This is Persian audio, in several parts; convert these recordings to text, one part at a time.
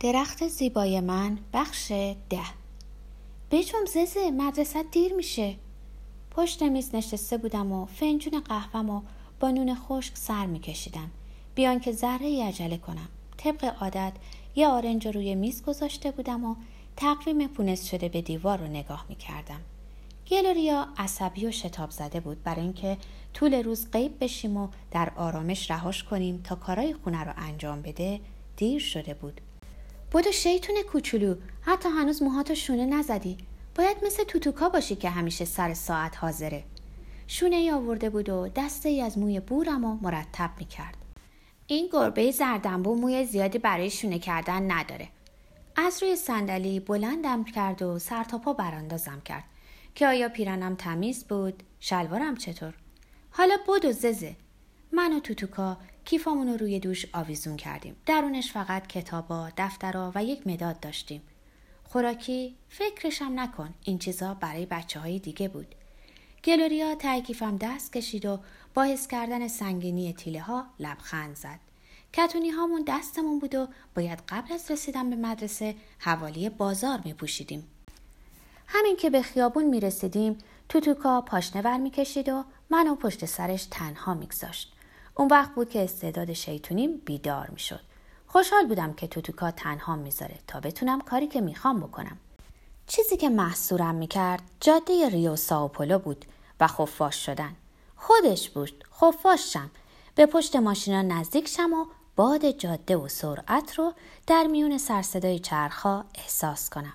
درخت زیبای من بخش ده. بجم ززه مدرسه دیر میشه. پشت میز نشسته بودم و فنجون قهوم و با نون خشک سر میکشیدم. بیان که ذره ای عجله کنم. طبق عادت یه آرنج روی میز گذاشته بودم و تقویم پونس شده به دیوار رو نگاه می‌کردم. گلوریا عصبی و شتاب زده بود برای اینکه طول روز غیب بشیم و در آرامش رهاش کنیم تا کارای خونه رو انجام بده دیر شده بود. بودو شیطون کوچولو. حتی هنوز موهاتو شونه نزدی. باید مثل توتوکا باشی که همیشه سر ساعت حاضره. شونه ای آورده بود و دسته ای از موی بورم و مرتب می‌کرد. این گربه زردنبو موی زیادی برای شونه کردن نداره. از روی صندلی بلندم کرد و سر تا پا براندازم کرد. که آیا پیرنم تمیز بود؟ شلوارم چطور؟ حالا بود و ززه. من و توتوکا کیفامون رو روی دوش آویزون کردیم درونش فقط کتابا دفترا و یک مداد داشتیم خوراکی فکرشم نکن این چیزا برای بچه های دیگه بود گلوریا تای کیفم دست کشید و با حس کردن سنگینی تیله ها لبخند زد کتونی هامون دستمون بود و باید قبل از رسیدن به مدرسه حوالی بازار می پوشیدیم. همین که به خیابون می رسیدیم توتوکا پاشنه می کشید و منو پشت سرش تنها میگذاشت. اون وقت بود که استعداد شیطونیم بیدار می شد. خوشحال بودم که توتوکا تنها می‌ذاره تا بتونم کاری که می‌خوام بکنم. چیزی که محصورم می‌کرد جاده ریو ساوپولو بود و خفاش شدن. خودش بود خفاش شم. به پشت ماشینا نزدیک شم و باد جاده و سرعت رو در میون سرصدای چرخها احساس کنم.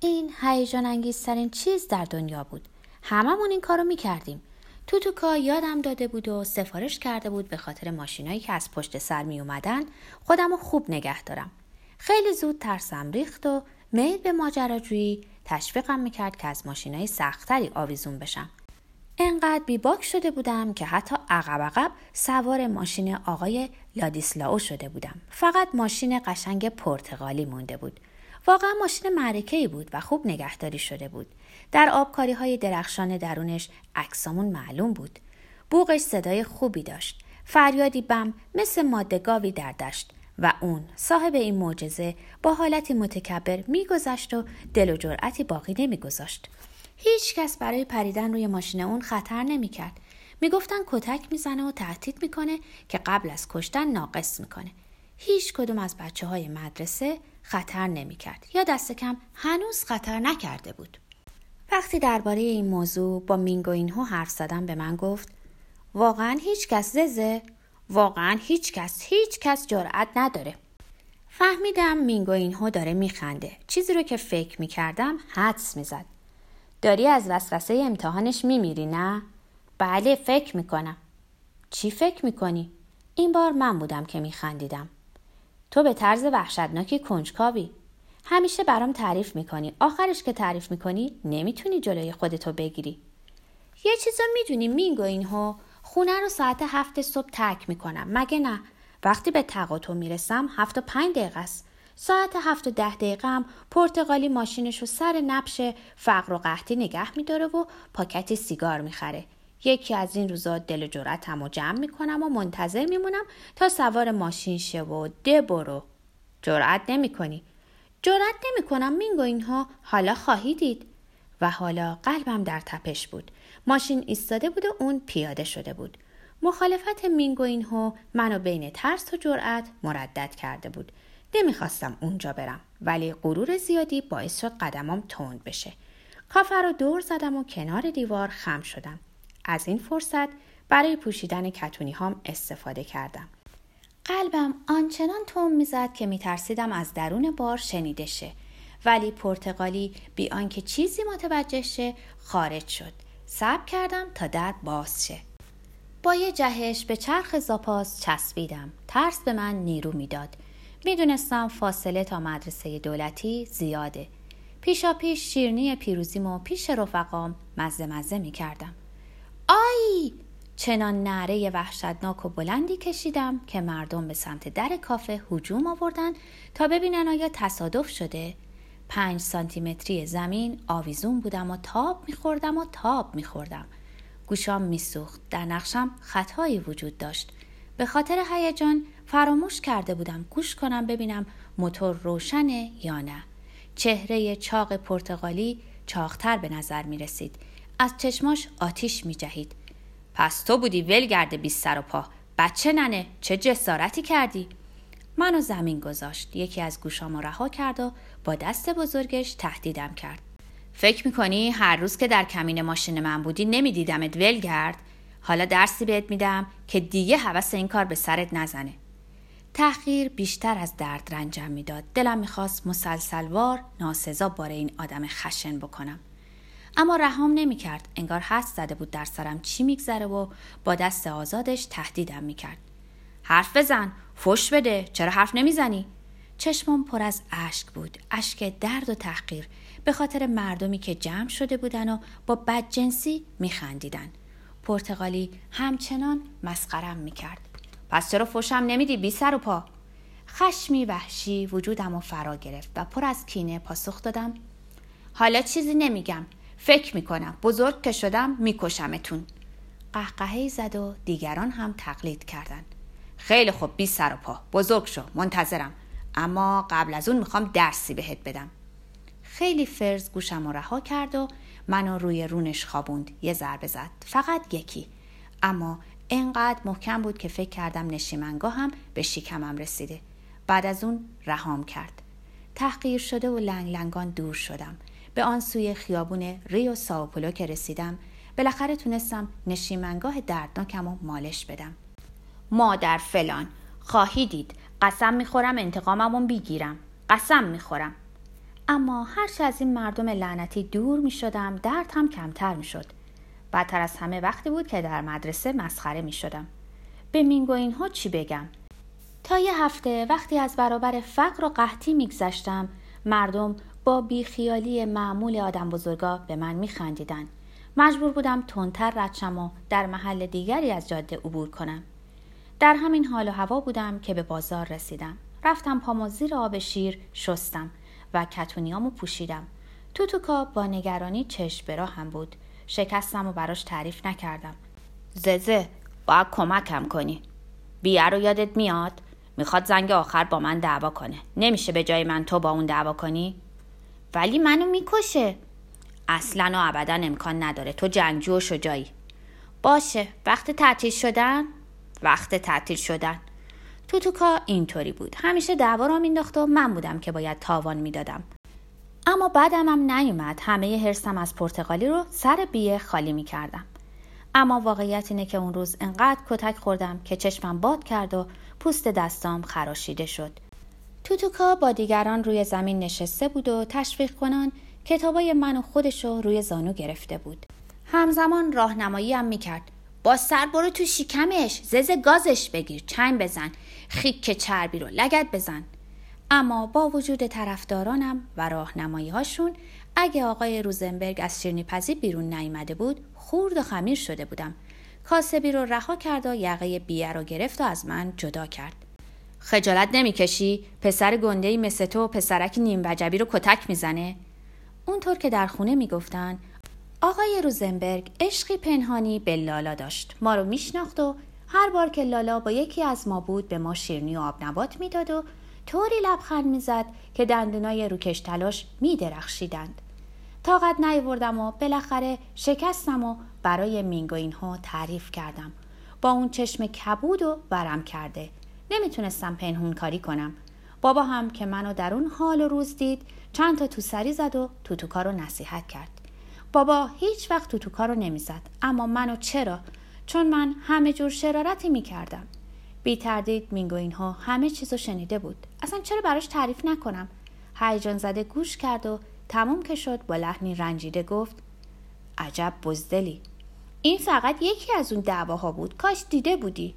این هیجان انگیزترین چیز در دنیا بود. هممون این کارو می‌کردیم. توتوکا یادم داده بود و سفارش کرده بود به خاطر ماشینایی که از پشت سر می اومدن خودم رو خوب نگه دارم. خیلی زود ترسم ریخت و میل به ماجراجویی تشویقم می‌کرد که از ماشینای سختتری آویزون بشم. انقدر بیباک شده بودم که حتی عقب عقب سوار ماشین آقای لادیسلاو شده بودم. فقط ماشین قشنگ پرتغالی مونده بود. واقعا ماشین معرکه بود و خوب نگهداری شده بود. در آبکاری های درخشان درونش عکسامون معلوم بود. بوغش صدای خوبی داشت. فریادی بم مثل مادگاوی در دشت و اون صاحب این معجزه با حالتی متکبر میگذشت و دل و جرأتی باقی نمیگذاشت. هیچ کس برای پریدن روی ماشین اون خطر نمی‌کرد. می‌گفتن کتک می‌زنه و تهدید می‌کنه که قبل از کشتن ناقص می‌کنه. هیچ کدوم از بچه های مدرسه خطر نمی‌کرد یا دست کم هنوز خطر نکرده بود. وقتی درباره این موضوع با مینگو اینهو حرف زدم به من گفت واقعا هیچ کس ززه واقعا هیچ کس هیچ کس جرأت نداره. فهمیدم مینگو اینهو داره میخنده. چیزی رو که فکر می‌کردم حدس می‌زد. داری از وسوسه امتحانش میمیری نه؟ بله فکر می‌کنم. چی فکر می‌کنی؟ این بار من بودم که میخندیدم. تو به طرز وحشتناکی کنجکاوی. همیشه برام تعریف می‌کنی. آخرش که تعریف می‌کنی نمی‌تونی جلوی خودتو بگیری. یه چیزو می‌دونی مینگو اینهو خونه رو ساعت هفت صبح ترک می‌کنم. مگه نه؟ وقتی به تقاطع می‌رسم هفت و پنج دقیقه است. ساعت هفت و ده دقیقه هم پرتغالی ماشینش رو سر نبش فقر و قحطی نگه میداره و پاکتی سیگار می‌خره. یکی از این روزا دل جرأتم و جمع می‌کنم و منتظر میمونم تا سوار ماشین شه و ده برو جرأت نمی‌کنی. جرأت نمی‌کنم مینگو اینها. حالا خواهی دید. و حالا قلبم در تپش بود. ماشین ایستاده بود و اون پیاده شده بود. مخالفت مینگو اینهو منو بین ترس و جرأت مردد کرده بود. نمی‌خواستم اونجا برم. ولی غرور زیادی باعث شد قدمام تند بشه. کافه رو دور زدم و کنار دیوار خم شدم. از این فرصت برای پوشیدن کتونی هام استفاده کردم. قلبم آنچنان تون می‌زد که میترسیدم از درون بار شنیده شه. ولی پرتغالی بی آنکه چیزی متوجه شه خارج شد. صبر کردم تا در باز شه. با یه جهش به چرخ زاپاس چسبیدم. ترس به من نیرو می‌داد. می‌دونستم فاصله تا مدرسه دولتی زیاده. پیشا پیش شیرنی پیروزیمو پیش رفقام مزه مزه می‌کردم. آی! چنان نعره وحشتناک و بلندی کشیدم که مردم به سمت در کافه هجوم آوردن تا ببینن آیا تصادف شده. پنج سانتیمتری زمین آویزون بودم و تاب میخوردم و تاب میخوردم. گوشام میسوخت در نقشم خطایی وجود داشت. به خاطر هیجان فراموش کرده بودم گوش کنم ببینم موتور روشنه یا نه. چهره چاق پرتغالی چاقتر به نظر می رسید از چشماش آتیش می جهید پس تو بودی ولگرد بی سر و پا. بچه ننه چه جسارتی کردی؟ منو زمین گذاشت. یکی از گوشامو رها کرد و با دست بزرگش تهدیدم کرد. فکر می‌کنی هر روز که در کمین ماشین من بودی نمیدیدمت ولگرد حالا درسی بهت میدم که دیگه حوس این کار به سرت نزنه. تحقیر بیشتر از درد رنجم می‌داد. دلم می‌خواست مسلسلوار ناسزا باره این آدم خشن بکنم. اما رهام نمی‌کرد. انگار حس زده بود در سرم چی میگذره و با دست آزادش تهدیدم می‌کرد. حرف بزن فش بده چرا حرف نمی‌زنی؟ چشمم پر از اشک بود اشک درد و تحقیر به خاطر مردمی که جمع شده بودن و با بدجنسی میخندیدن. پرتغالی همچنان مسخرم می‌کرد. پس چرا فشم نمیدی بی سر و پا؟ خشمی وحشی وجودم و فرا گرفت و پر از کینه پاسخ دادم. حالا چیزی نمیگم. فکر می‌کنم. بزرگ که شدم میکشمتون. قهقهی زد و دیگران هم تقلید کردند. خیلی خوب بی سر و پا. بزرگ شو منتظرم. اما قبل از اون می‌خوام درسی بهت بدم. خیلی فرز گوشم و رها کرد و منو روی رونش خوابوند. یه ضربه زد. فقط یکی. اما انقدر محکم بود که فکر کردم نشیمنگاه هم به شیکمم رسیده. بعد از اون رهام کرد. تحقیر شده و لنگ لنگان دور شدم. به آن سوی خیابون ریو ساوپولو که رسیدم بالاخره تونستم نشیمنگاه دردناکم و مالش بدم. مادر فلان خواهی دید قسم می‌خورم انتقاممون بیگیرم قسم می‌خورم. اما هرچه از این مردم لعنتی دور می‌شدم درد هم کمتر می‌شد. بدتر از همه وقتی بود که در مدرسه مسخره می‌شدم. به مینگو اینها چی بگم؟ تا یه هفته وقتی از برابر فقر و قحطی میگذشتم مردم با بیخیالی معمول آدم بزرگا به من میخندیدن. مجبور بودم تندتر ردشم و در محل دیگری از جاده عبور کنم. در همین حال و هوا بودم که به بازار رسیدم. رفتم پامو زیر آب شیر شستم و کتونیامو پوشیدم. توتوکا با نگرانی چشم برا هم بود. شکستم و براش تعریف نکردم. ززه باید کمکم کنی. بیه رو یادت میاد؟ می‌خواد زنگ آخر با من دعوا کنه. نمیشه به جای من تو با اون دعوا کنی؟ ولی منو می‌کشه. اصلا و ابدا امکان نداره. تو جنگجو و شجایی باشه. وقت تعطیل شدن؟ وقت تعطیل شدن. توتوکا اینطوری بود. همیشه دعوا را مینداخت و من بودم که باید تاوان می‌دادم. اما بعدم هم نیومد. همه حرسم از پرتغالی رو سر بیه خالی می‌کردم. اما واقعیت اینه که اون روز انقدر کتک خوردم که چشمم باد کرد و پوست دستام خراشیده شد. توتوکا با دیگران روی زمین نشسته بود و تشویق کنان کتابای من و خودش رو روی زانو گرفته بود. همزمان راهنمایی هم می‌کرد. با سر برو تو شکمش زز گازش بگیر چنگ بزن. خیک چربی رو لگت بزن. اما با وجود طرفدارانم و راهنمایی هاشون اگه آقای روزنبرگ از شیرنی پزی بیرون نیامده بود خورد و خمیر شده بودم. کاسبی رو رها کرد و یقه بیه رو گرفت و از من جدا کرد. خجالت نمی‌کشی؟ پسر گنده مثل تو پسرک نیم وجبی رو کتک می‌زنه. اونطور که در خونه می‌گفتن آقای روزنبرگ عشقی پنهانی به لالا داشت. ما رو میشناخت و هر بار که لالا با یکی از ما بود به ما شیرنی و آب نبات می‌داد و طوری لبخند می‌زد که دندونای روکش تلاش میدرخشیدند. طاقت نیاوردم و بالاخره شکستم و برای مینگو اینها تعریف کردم. با اون چشم کبود و برم کرده. نمی‌تونستم پنهون کاری کنم. بابا هم که منو در اون حال و روز دید چند تا تو سری زد و توتوکا رو نصیحت کرد. بابا هیچ وقت توتوکا رو نمی‌زد اما منو چرا؟ چون من همه جور شرارتی می‌کردم. بی تردید مینگو اینها همه چیزو شنیده بود. اصلا چرا براش تعریف نکنم؟ هیجان زده گوش کرد و تموم که شد با لحنی رنجیده گفت عجب بزدلی. این فقط یکی از اون دعواها بود. کاش دیده بودی.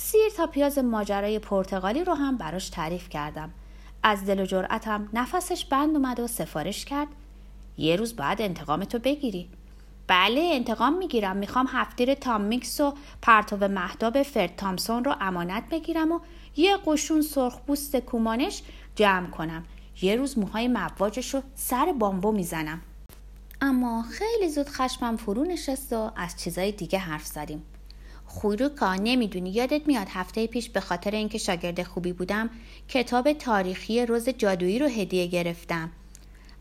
سیر تا پیاز ماجرای پرتغالی رو هم براش تعریف کردم. از دل و جرأتم نفسش بند اومد و سفارش کرد. یه روز بعد انتقامتو بگیری. بله انتقام می‌گیرم. می‌خوام هفتیر تام میکس و پرتو مهداب فرد تامسون رو امانت بگیرم و یه قشون سرخپوست کومانش جمع کنم. یه روز موهای مواجش رو سر بامبو می‌زنم. اما خیلی زود خشمم فرو نشست و از چیزای دیگه حرف زدیم. خوروکا نمی‌دونی. یادت میاد هفته پیش به خاطر اینکه شاگرد خوبی بودم کتاب تاریخی روز جادویی رو هدیه گرفتم.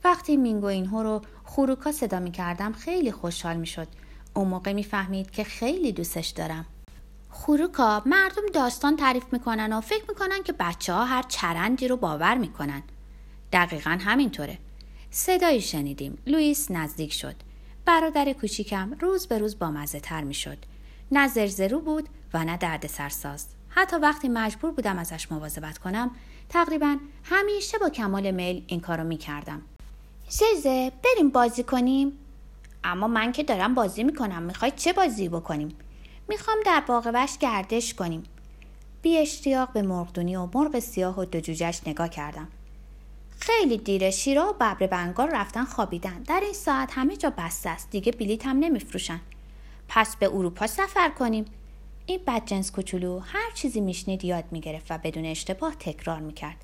وقتی مینگو اینهو رو خوروکا صدا می‌کردم خیلی خوشحال می‌شد. اون موقع می‌فهمید که خیلی دوستش دارم. خوروکا مردم داستان تعریف می‌کنن و فکر می‌کنن که بچه ها هر چرندی رو باور می‌کنن. دقیقا همینطوره. صدایی شنیدیم. لوئیس نزدیک شد. برادر کوچیکم روز به روز بامزه تر می‌شد. نه زرزرو بود و نه درد سرساز. حتی وقتی مجبور بودم ازش مواظبت کنم تقریبا همیشه با کمال میل این کارو می‌کردم. ززه بریم بازی کنیم؟ اما من که دارم بازی می‌کنم می‌خوای چه بازی بکنیم؟ می‌خوام در باغ گردش کنیم. بی اشتیاق به مرغدونی و مرغ سیاه و دو جوجش نگاه کردم. خیلی دیره شیرا و ببر بنگار رفتن خوابیدن. در این ساعت همه جا بسته است. دیگه بلیت هم نمیفروشن. پس به اروپا سفر کنیم. این بدجنس کوچولو هر چیزی میشنید یاد می‌گرفت و بدون اشتباه تکرار می‌کرد.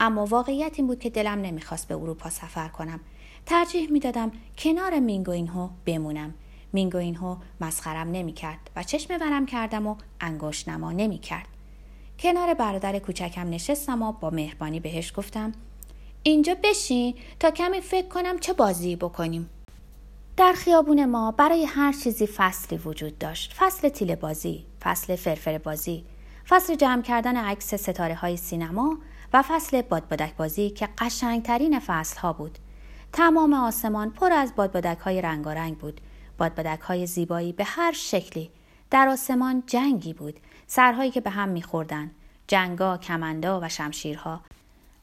اما واقعیت این بود که دلم نمی‌خواست به اروپا سفر کنم. ترجیح می‌دادم کنار مینگوینهو بمونم. مینگوینهو مسخرم نمی‌کرد و چشم ورم کردم و انگشت نما نمی‌کرد. کنار برادر کوچکم نشستم و با مهربانی بهش گفتم اینجا بشین تا کمی فکر کنم چه بازی بکنیم. در خیابون ما برای هر چیزی فصلی وجود داشت. فصل تیل بازی فصل فرفر بازی فصل جمع کردن عکس ستاره های سینما و فصل بادبادک بازی که قشنگترین فصل ها بود. تمام آسمان پر از بادبادک های رنگارنگ بود. بادبادک های زیبایی به هر شکلی. در آسمان جنگی بود. سرهایی که به هم میخوردن. جنگا کمندا و شمشیرها.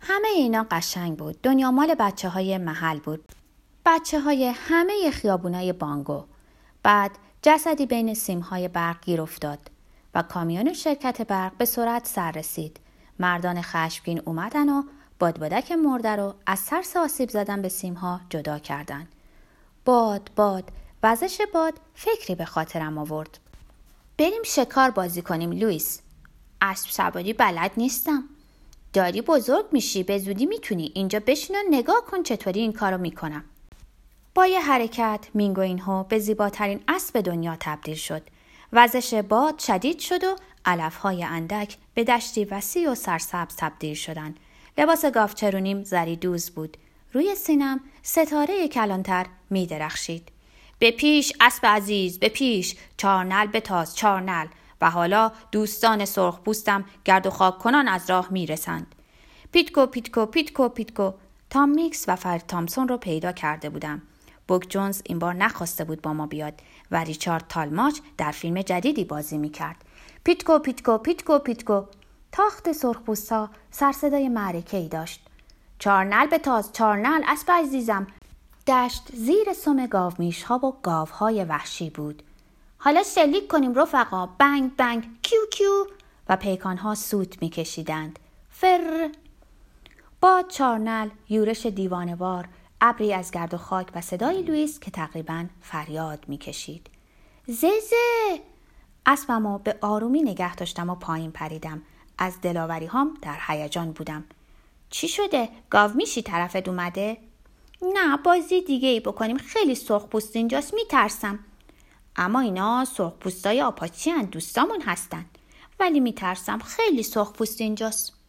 همه اینا قشنگ بود. دنیا مال بچه های محل بود. بچه های همه خیابونای بانگو. بعد جسدی بین سیمهای برق گیر افتاد و کامیون شرکت برق به سرعت سر رسید. مردان خشمگین اومدن و بادبادک مرده رو از ترس آسیب زدن به سیمها جدا کردن. باد باد وزش باد فکری به خاطرم آورد. بریم شکار بازی کنیم لوئیس. اسب سواری بلد نیستم. داری بزرگ میشی به زودی می‌تونی. اینجا بشین و نگاه کن چطوری این کارو می‌کنم. با یه حرکت مینگو اینهو به زیباترین اسب دنیا تبدیل شد وزش باد شدید شد و علفهای اندک به دشتی وسیع و سرسبز تبدیل شدند لباس گافچرونیم زری دوز بود روی سینم ستاره کلانتر می درخشید. به پیش اسب عزیز به پیش چارنل بتاز چارنل و حالا دوستان سرخ پوستم گرد و خاک کنان از راه می رسند. پیتکو پیتکو پیتکو پیتکو تام میکس و فرد تامسون رو پیدا کرده بودم. بوک جونز این بار نخواسته بود با ما بیاد و ریچارد تالماچ در فیلم جدیدی بازی می کرد. پیتکو پیتکو پیتکو پیتکو. تاخت سرخپوستا سرصدای معرکه ای داشت. چارنل بتاز چارنل اسب عزیزم دشت زیر سم گاومیش ها و گاوهای وحشی بود. حالا شلیک کنیم رفقا. بنگ بنگ. کیو کیو. و پیکان ها سوت میکشیدند. فر. با چارنل یورش دیوانه‌وار. ابری از گرد و خاک و صدای لوئیس که تقریبا فریاد می‌کشید. ززه اسبمو به آرومی نگه داشتم و پایین پریدم. از دلاوری هام در هیجان بودم. چی شده؟ گاو میشی؟ طرفت اومده؟ نه بازی دیگه ای بکنیم. خیلی سرخ پوست اینجاست میترسم. اما اینا سرخ پوستای آپاچی دوستامون هستن. ولی میترسم خیلی سرخ پوست اینجاست.